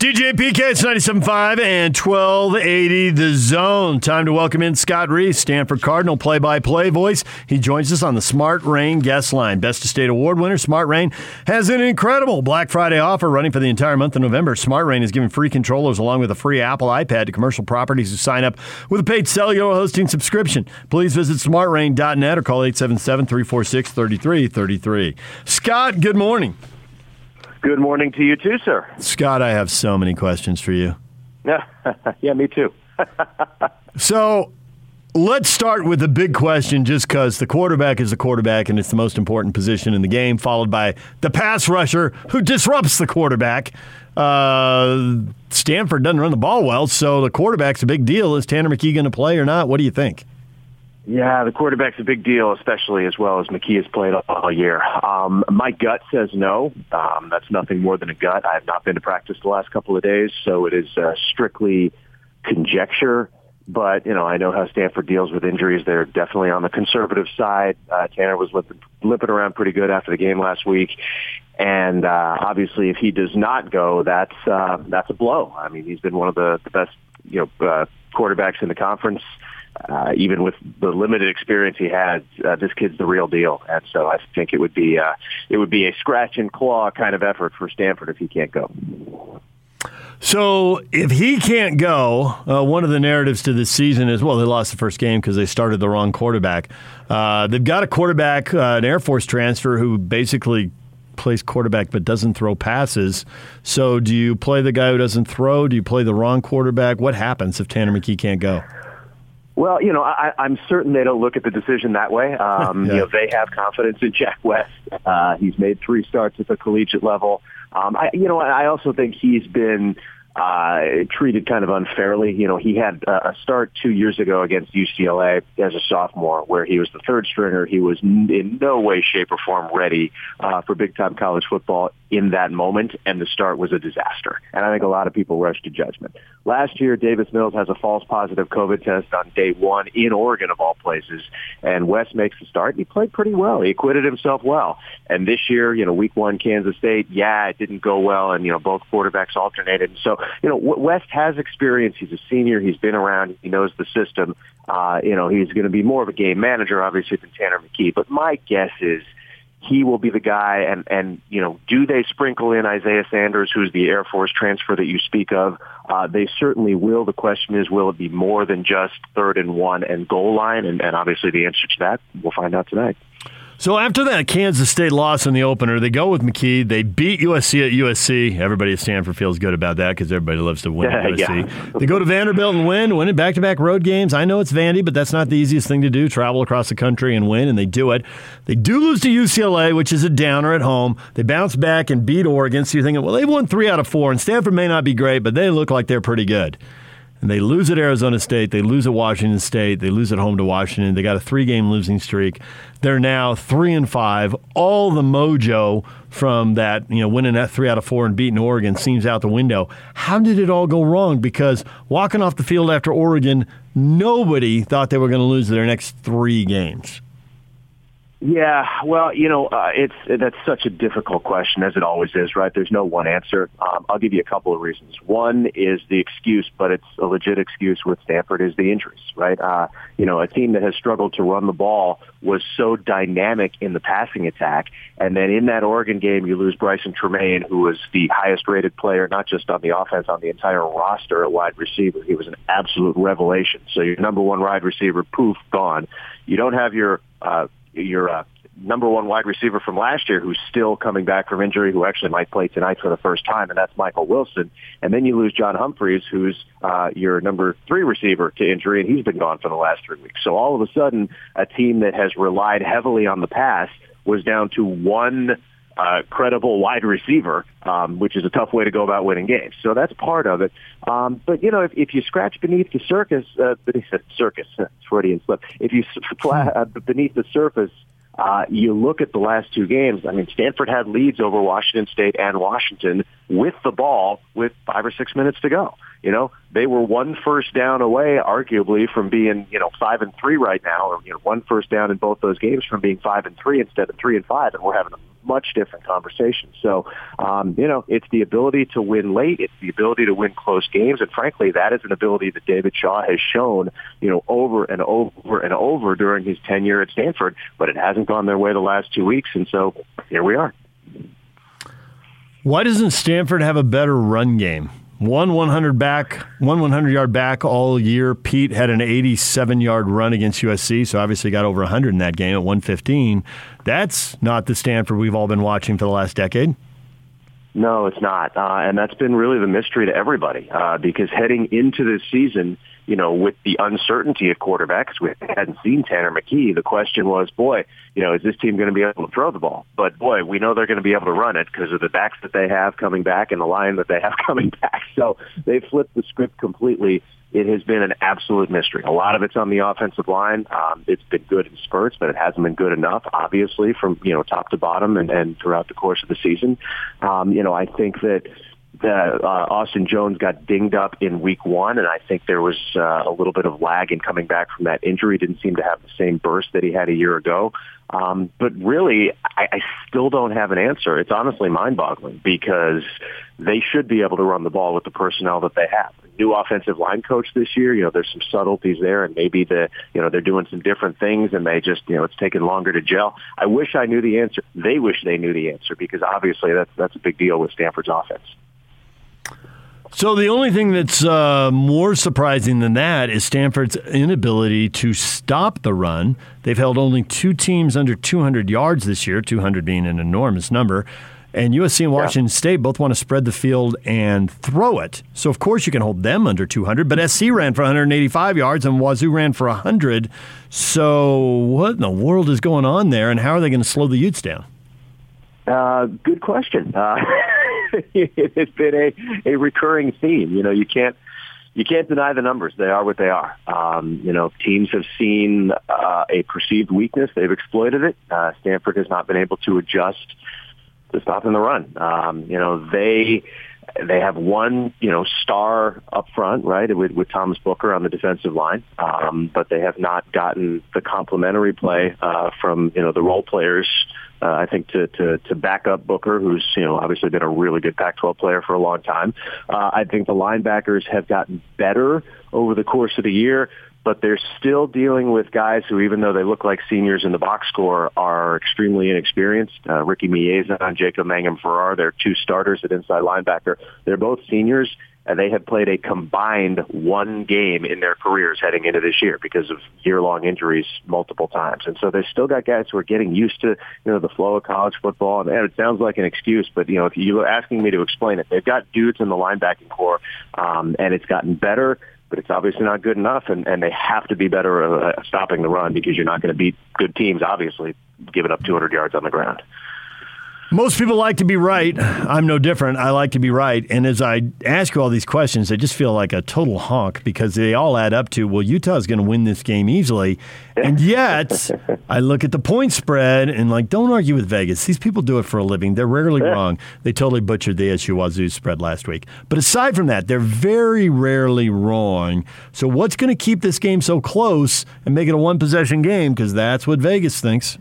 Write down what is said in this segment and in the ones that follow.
DJ PK, it's 97.5 and 1280 The Zone. Time to welcome in Scott Reiss, Stanford Cardinal play-by-play voice. He joins us on the Smart Rain guest line. Best of State Award winner, Smart Rain has an incredible Black Friday offer running for the entire month of November. Smart Rain is giving free controllers along with a free Apple iPad to commercial properties who sign up with a paid cellular hosting subscription. Please visit smartrain.net or call 877-346-3333. Scott, good morning. Good morning to you too, sir. Scott, I have so many questions for you. Yeah, yeah, me too. so let's start with the big question just because the quarterback is the quarterback and it's the most important position in the game, followed by the pass rusher who disrupts the quarterback. Uh, Stanford doesn't run the ball well, so the quarterback's a big deal. Is Tanner McKee going to play or not? What do you think? Yeah, the quarterback's a big deal, especially as well as McKee has played all year. Um, my gut says no. Um, that's nothing more than a gut. I have not been to practice the last couple of days, so it is uh, strictly conjecture. But you know, I know how Stanford deals with injuries. They're definitely on the conservative side. Uh, Tanner was limping, limping around pretty good after the game last week, and uh, obviously, if he does not go, that's uh, that's a blow. I mean, he's been one of the, the best you know uh, quarterbacks in the conference even with the limited experience he had, uh, this kid's the real deal. And so I think it would be uh, it would be a scratch and claw kind of effort for Stanford if he can't go. So if he can't go, uh, one of the narratives to this season is well, they lost the first game because they started the wrong quarterback. Uh, they've got a quarterback, uh, an Air Force transfer, who basically plays quarterback but doesn't throw passes. So do you play the guy who doesn't throw? Do you play the wrong quarterback? What happens if Tanner McKee can't go? Well, you know, I, I'm certain they don't look at the decision that way. Um, yeah. You know, they have confidence in Jack West. Uh, he's made three starts at the collegiate level. Um, I, you know, I also think he's been uh, treated kind of unfairly. You know, he had a start two years ago against UCLA as a sophomore where he was the third stringer. He was in no way, shape, or form ready uh, for big-time college football in that moment, and the start was a disaster. And I think a lot of people rushed to judgment. Last year, Davis Mills has a false positive COVID test on day one in Oregon, of all places, and West makes the start. He played pretty well. He acquitted himself well. And this year, you know, week one, Kansas State, yeah, it didn't go well, and, you know, both quarterbacks alternated. So, you know, West has experience. He's a senior. He's been around. He knows the system. Uh, you know, he's going to be more of a game manager, obviously, than Tanner McKee. But my guess is – he will be the guy. And, and, you know, do they sprinkle in Isaiah Sanders, who's the Air Force transfer that you speak of? Uh, they certainly will. The question is, will it be more than just third and one and goal line? And, and obviously the answer to that, we'll find out tonight. So after that Kansas State loss in the opener, they go with McKee. They beat USC at USC. Everybody at Stanford feels good about that because everybody loves to win at USC. Yeah. They go to Vanderbilt and win, win back-to-back road games. I know it's Vandy, but that's not the easiest thing to do. Travel across the country and win, and they do it. They do lose to UCLA, which is a downer at home. They bounce back and beat Oregon. So you're thinking, well, they won three out of four, and Stanford may not be great, but they look like they're pretty good and they lose at Arizona State, they lose at Washington State, they lose at home to Washington. They got a three-game losing streak. They're now three and five. All the mojo from that, you know, winning that three out of four and beating Oregon seems out the window. How did it all go wrong? Because walking off the field after Oregon, nobody thought they were going to lose their next three games. Yeah, well, you know, uh, it's that's such a difficult question, as it always is, right? There's no one answer. Um, I'll give you a couple of reasons. One is the excuse, but it's a legit excuse with Stanford is the injuries, right? Uh, you know, a team that has struggled to run the ball was so dynamic in the passing attack, and then in that Oregon game, you lose Brycen Tremayne, who was the highest-rated player, not just on the offense, on the entire roster at wide receiver. He was an absolute revelation. So your number one wide receiver, poof, gone. You don't have your uh, your uh, number one wide receiver from last year who's still coming back from injury, who actually might play tonight for the first time, and that's Michael Wilson. And then you lose John Humphreys, who's uh, your number three receiver to injury, and he's been gone for the last three weeks. So all of a sudden, a team that has relied heavily on the pass was down to one uh, credible wide receiver, um, which is a tough way to go about winning games. So that's part of it. Um, but you know, if, if you scratch beneath the circus, uh, beneath the circus, Freudian slip. If you flat, uh, beneath the surface, uh, you look at the last two games. I mean, Stanford had leads over Washington State and Washington with the ball with five or six minutes to go. You know, they were one first down away, arguably, from being you know five and three right now, or you know one first down in both those games from being five and three instead of three and five, and we're having a much different conversation. So, um, you know, it's the ability to win late. It's the ability to win close games. And frankly, that is an ability that David Shaw has shown, you know, over and over and over during his tenure at Stanford, but it hasn't gone their way the last two weeks. And so here we are. Why doesn't Stanford have a better run game? One 100 back, one 100 yard back all year. Peat had an 87 yard run against USC, so obviously got over 100 in that game at 115. That's not the Stanford we've all been watching for the last decade. No, it's not, uh, and that's been really the mystery to everybody uh, because heading into this season, you know, with the uncertainty at quarterbacks, we hadn't seen Tanner McKee. The question was, boy, you know, is this team going to be able to throw the ball? But boy, we know they're going to be able to run it because of the backs that they have coming back and the line that they have coming back. So they flipped the script completely. It has been an absolute mystery. A lot of it's on the offensive line. Um, it's been good in spurts, but it hasn't been good enough, obviously, from you know top to bottom and, and throughout the course of the season. Um, you know, I think that that uh, Austin Jones got dinged up in week one, and I think there was uh, a little bit of lag in coming back from that injury. Didn't seem to have the same burst that he had a year ago. Um, but really, I, I still don't have an answer. It's honestly mind-boggling because they should be able to run the ball with the personnel that they have. New offensive line coach this year, you know, there's some subtleties there, and maybe the, you know, they're doing some different things, and they just, you know, it's taking longer to gel. I wish I knew the answer. They wish they knew the answer because obviously that's that's a big deal with Stanford's offense. So the only thing that's uh, more surprising than that is Stanford's inability to stop the run. They've held only two teams under 200 yards this year, 200 being an enormous number. And USC and Washington yeah. State both want to spread the field and throw it. So of course you can hold them under 200. But SC ran for 185 yards and Wazoo ran for 100. So what in the world is going on there? And how are they going to slow the Utes down? Uh, good question. Uh, it's been a, a recurring theme. You know, you can't you can't deny the numbers. They are what they are. Um, you know, teams have seen uh, a perceived weakness. They've exploited it. Uh, Stanford has not been able to adjust to stopping the run. Um, you know, they they have one, you know, star up front, right, with, with Thomas Booker on the defensive line, um, but they have not gotten the complementary play uh, from, you know, the role players uh, I think to, to to back up Booker, who's you know obviously been a really good Pac-12 player for a long time. Uh, I think the linebackers have gotten better over the course of the year, but they're still dealing with guys who, even though they look like seniors in the box score, are extremely inexperienced. Uh, Ricky Miezan and Jacob Mangum Farrar, they're two starters at inside linebacker. They're both seniors and they have played a combined one game in their careers heading into this year because of year-long injuries multiple times. And so they've still got guys who are getting used to, you know, the flow of college football. And it sounds like an excuse, but, you know, if you're asking me to explain it, they've got dudes in the linebacking corps, um, and it's gotten better but it's obviously not good enough, and, and they have to be better uh, stopping the run because you're not going to beat good teams, obviously, giving up 200 yards on the ground. Most people like to be right. I'm no different. I like to be right. And as I ask you all these questions, I just feel like a total honk because they all add up to, well, Utah is going to win this game easily. And yet, I look at the point spread and, like, don't argue with Vegas. These people do it for a living. They're rarely wrong. They totally butchered the SU Wazoo spread last week. But aside from that, they're very rarely wrong. So, what's going to keep this game so close and make it a one possession game? Because that's what Vegas thinks.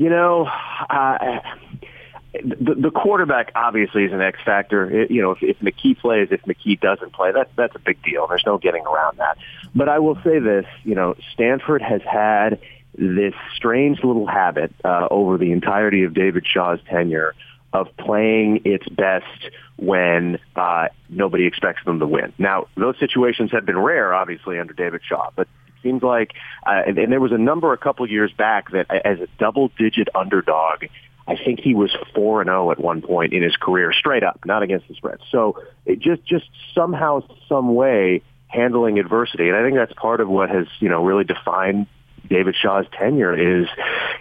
You know, uh, the, the quarterback obviously is an X factor. It, you know, if, if McKee plays, if McKee doesn't play, that's that's a big deal. There's no getting around that. But I will say this: you know, Stanford has had this strange little habit uh, over the entirety of David Shaw's tenure of playing its best when uh, nobody expects them to win. Now, those situations have been rare, obviously, under David Shaw, but seems like, uh, and, and there was a number a couple years back that as a double-digit underdog, I think he was four and zero oh at one point in his career, straight up, not against the spread. So it just just somehow, some way handling adversity, and I think that's part of what has you know really defined David Shaw's tenure is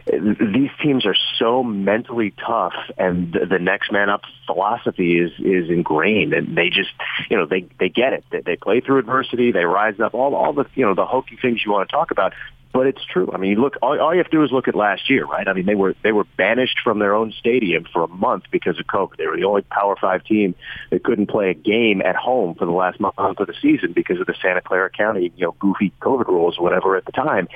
these teams are so mentally tough and the, the next man up philosophy is is ingrained and they just you know they they get it they, they play through adversity they rise up all all the you know the hokey things you want to talk about but it's true. I mean, look. All, all you have to do is look at last year, right? I mean, they were they were banished from their own stadium for a month because of COVID. They were the only Power Five team that couldn't play a game at home for the last month of the season because of the Santa Clara County, you know, goofy COVID rules whatever at the time.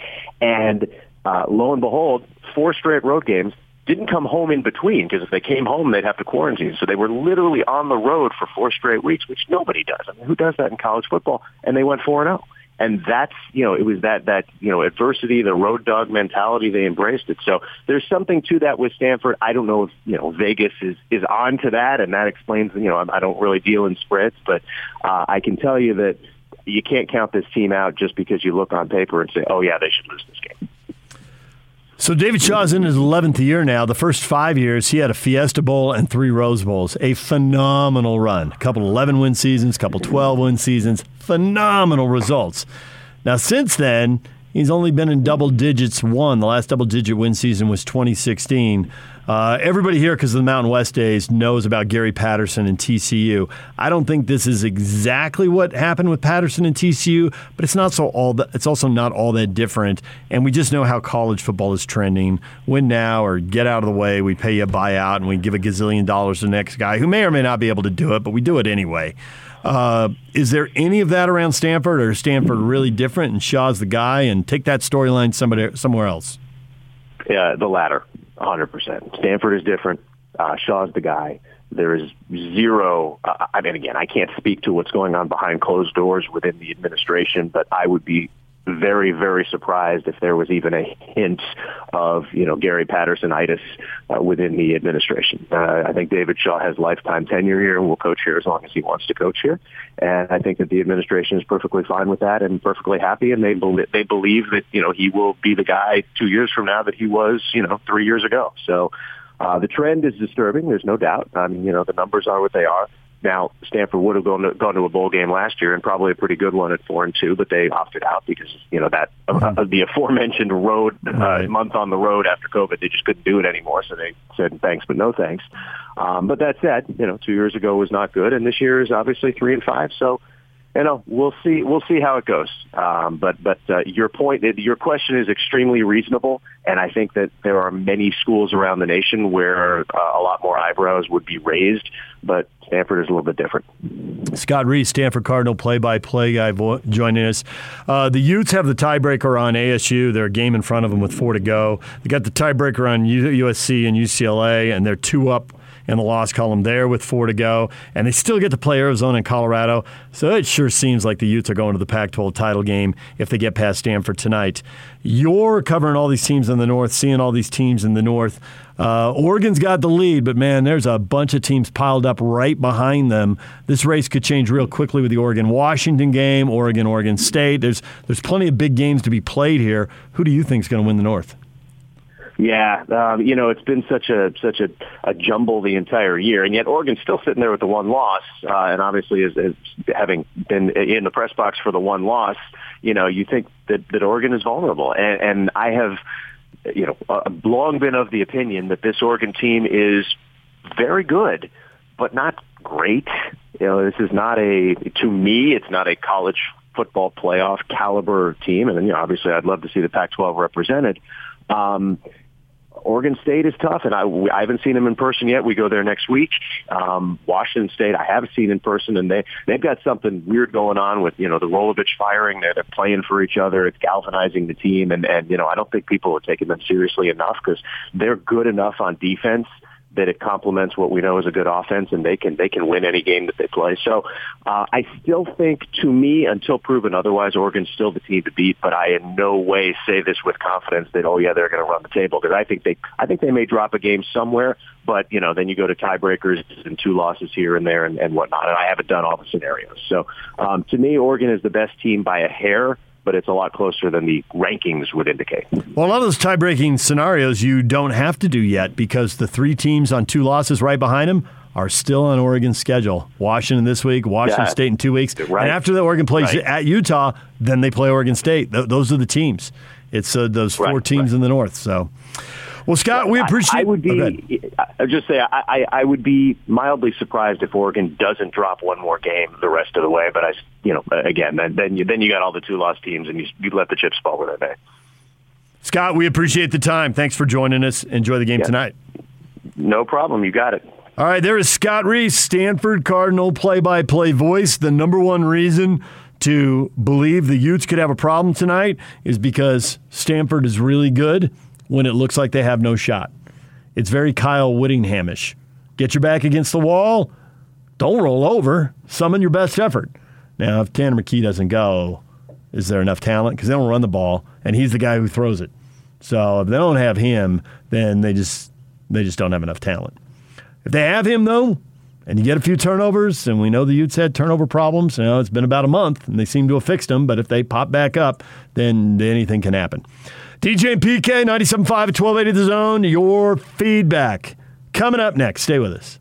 And uh, lo and behold, four straight road games, didn't come home in between because if they came home, they'd have to quarantine. So they were literally on the road for four straight weeks, which nobody does. I mean, who does that in college football? And they went 4 and 0. And that's, you know, it was that, that, you know, adversity, the road dog mentality, they embraced it. So there's something to that with Stanford. I don't know if, you know, Vegas is, is on to that and that explains, you know, I don't really deal in spreads, but uh, I can tell you that you can't count this team out just because you look on paper and say, oh yeah, they should lose this game. So David Shaw's in his 11th year now. The first five years, he had a Fiesta Bowl and three Rose Bowls. A phenomenal run. A couple 11 win seasons, a couple 12 win seasons. Phenomenal results. Now, since then, he's only been in double digits one. The last double digit win season was 2016. Uh, everybody here, because of the Mountain West days, knows about Gary Patterson and TCU. I don't think this is exactly what happened with Patterson and TCU, but it's not so all. It's also not all that different. And we just know how college football is trending. Win now or get out of the way. We pay you a buyout and we give a gazillion dollars to the next guy who may or may not be able to do it, but we do it anyway. Uh, is there any of that around Stanford, or is Stanford really different and Shaw's the guy? And take that storyline somebody somewhere else. Yeah, the latter. 100%. Stanford is different. Uh, Shaw's the guy. There is zero. Uh, I mean, again, I can't speak to what's going on behind closed doors within the administration, but I would be very, very surprised if there was even a hint of, you know, Gary Pattersonitis uh, within the administration. Uh, I think David Shaw has lifetime tenure here and will coach here as long as he wants to coach here. And I think that the administration is perfectly fine with that and perfectly happy. And they believe, they believe that, you know, he will be the guy two years from now that he was, you know, three years ago. So, uh, the trend is disturbing. There's no doubt. I mean, you know, the numbers are what they are. Now, Stanford would have gone to, gone to a bowl game last year and probably a pretty good one at four and two, but they opted out because you know that uh, the aforementioned road uh, right. month on the road after COVID, they just couldn't do it anymore. So they said thanks, but no thanks. Um, but that said, you know, two years ago was not good, and this year is obviously three and five. So you know, we'll see. We'll see how it goes. Um, but but uh, your point, your question is extremely reasonable, and I think that there are many schools around the nation where uh, a lot more eyebrows would be raised. But Stanford is a little bit different. Scott Reiss, Stanford Cardinal play-by-play guy, joining us. Uh, the Utes have the tiebreaker on ASU. They're a game in front of them with four to go. They got the tiebreaker on USC and UCLA, and they're two up in the loss column there with four to go. And they still get to play Arizona and Colorado. So it sure seems like the Utes are going to the Pac 12 title game if they get past Stanford tonight. You're covering all these teams in the North, seeing all these teams in the North. Uh, Oregon's got the lead, but man, there's a bunch of teams piled up right behind them. This race could change real quickly with the Oregon Washington game, Oregon Oregon State. There's there's plenty of big games to be played here. Who do you think is going to win the North? Yeah, um, you know, it's been such a such a, a jumble the entire year, and yet Oregon's still sitting there with the one loss, uh, and obviously, is, is having been in the press box for the one loss, you know, you think that that Oregon is vulnerable, and, and I have, you know, uh, long been of the opinion that this Oregon team is very good, but not great. You know, this is not a to me, it's not a college football playoff caliber team, and you know, obviously, I'd love to see the Pac-12 represented. Um, Oregon State is tough, and I, I haven't seen them in person yet. We go there next week. Um, Washington State, I have seen in person, and they they've got something weird going on with you know the Rolovich firing. They're, they're playing for each other. It's galvanizing the team, and and you know I don't think people are taking them seriously enough because they're good enough on defense that it complements what we know is a good offense, and they can they can win any game that they play. So uh, I still think, to me, until proven otherwise, Oregon's still the team to beat. But I in no way say this with confidence that oh yeah they're going to run the table because I think they I think they may drop a game somewhere. But you know then you go to tiebreakers and two losses here and there and, and whatnot. And I haven't done all the scenarios. So um, to me, Oregon is the best team by a hair but it's a lot closer than the rankings would indicate. Well, a lot of those tie-breaking scenarios you don't have to do yet because the three teams on two losses right behind them are still on Oregon's schedule. Washington this week, Washington yeah, State in two weeks, right. and after the Oregon plays right. at Utah, then they play Oregon State. Th- those are the teams. It's uh, those four right, teams in the North. So. Well, Scott, we appreciate. I, I would be. Oh, I just say I, I, I would be mildly surprised if Oregon doesn't drop one more game the rest of the way. But I, you know, again, then then you then you got all the two lost teams, and you, you let the chips fall where they may. Scott, we appreciate the time. Thanks for joining us. Enjoy the game yeah. tonight. No problem. You got it. All right, there is Scott Reiss, Stanford Cardinal play-by-play voice. The number one reason to believe the Utes could have a problem tonight is because Stanford is really good when it looks like they have no shot. It's very Kyle Whittinghamish. Get your back against the wall. Don't roll over. Summon your best effort. Now, if Tanner McKee doesn't go, is there enough talent? Because they don't run the ball, and he's the guy who throws it. So if they don't have him, then they just they just don't have enough talent. If they have him though, and you get a few turnovers, and we know the Utes had turnover problems. You know, it's been about a month, and they seem to have fixed them. But if they pop back up, then anything can happen. DJ and PK, 97.5 at 1280 The Zone. Your feedback coming up next. Stay with us.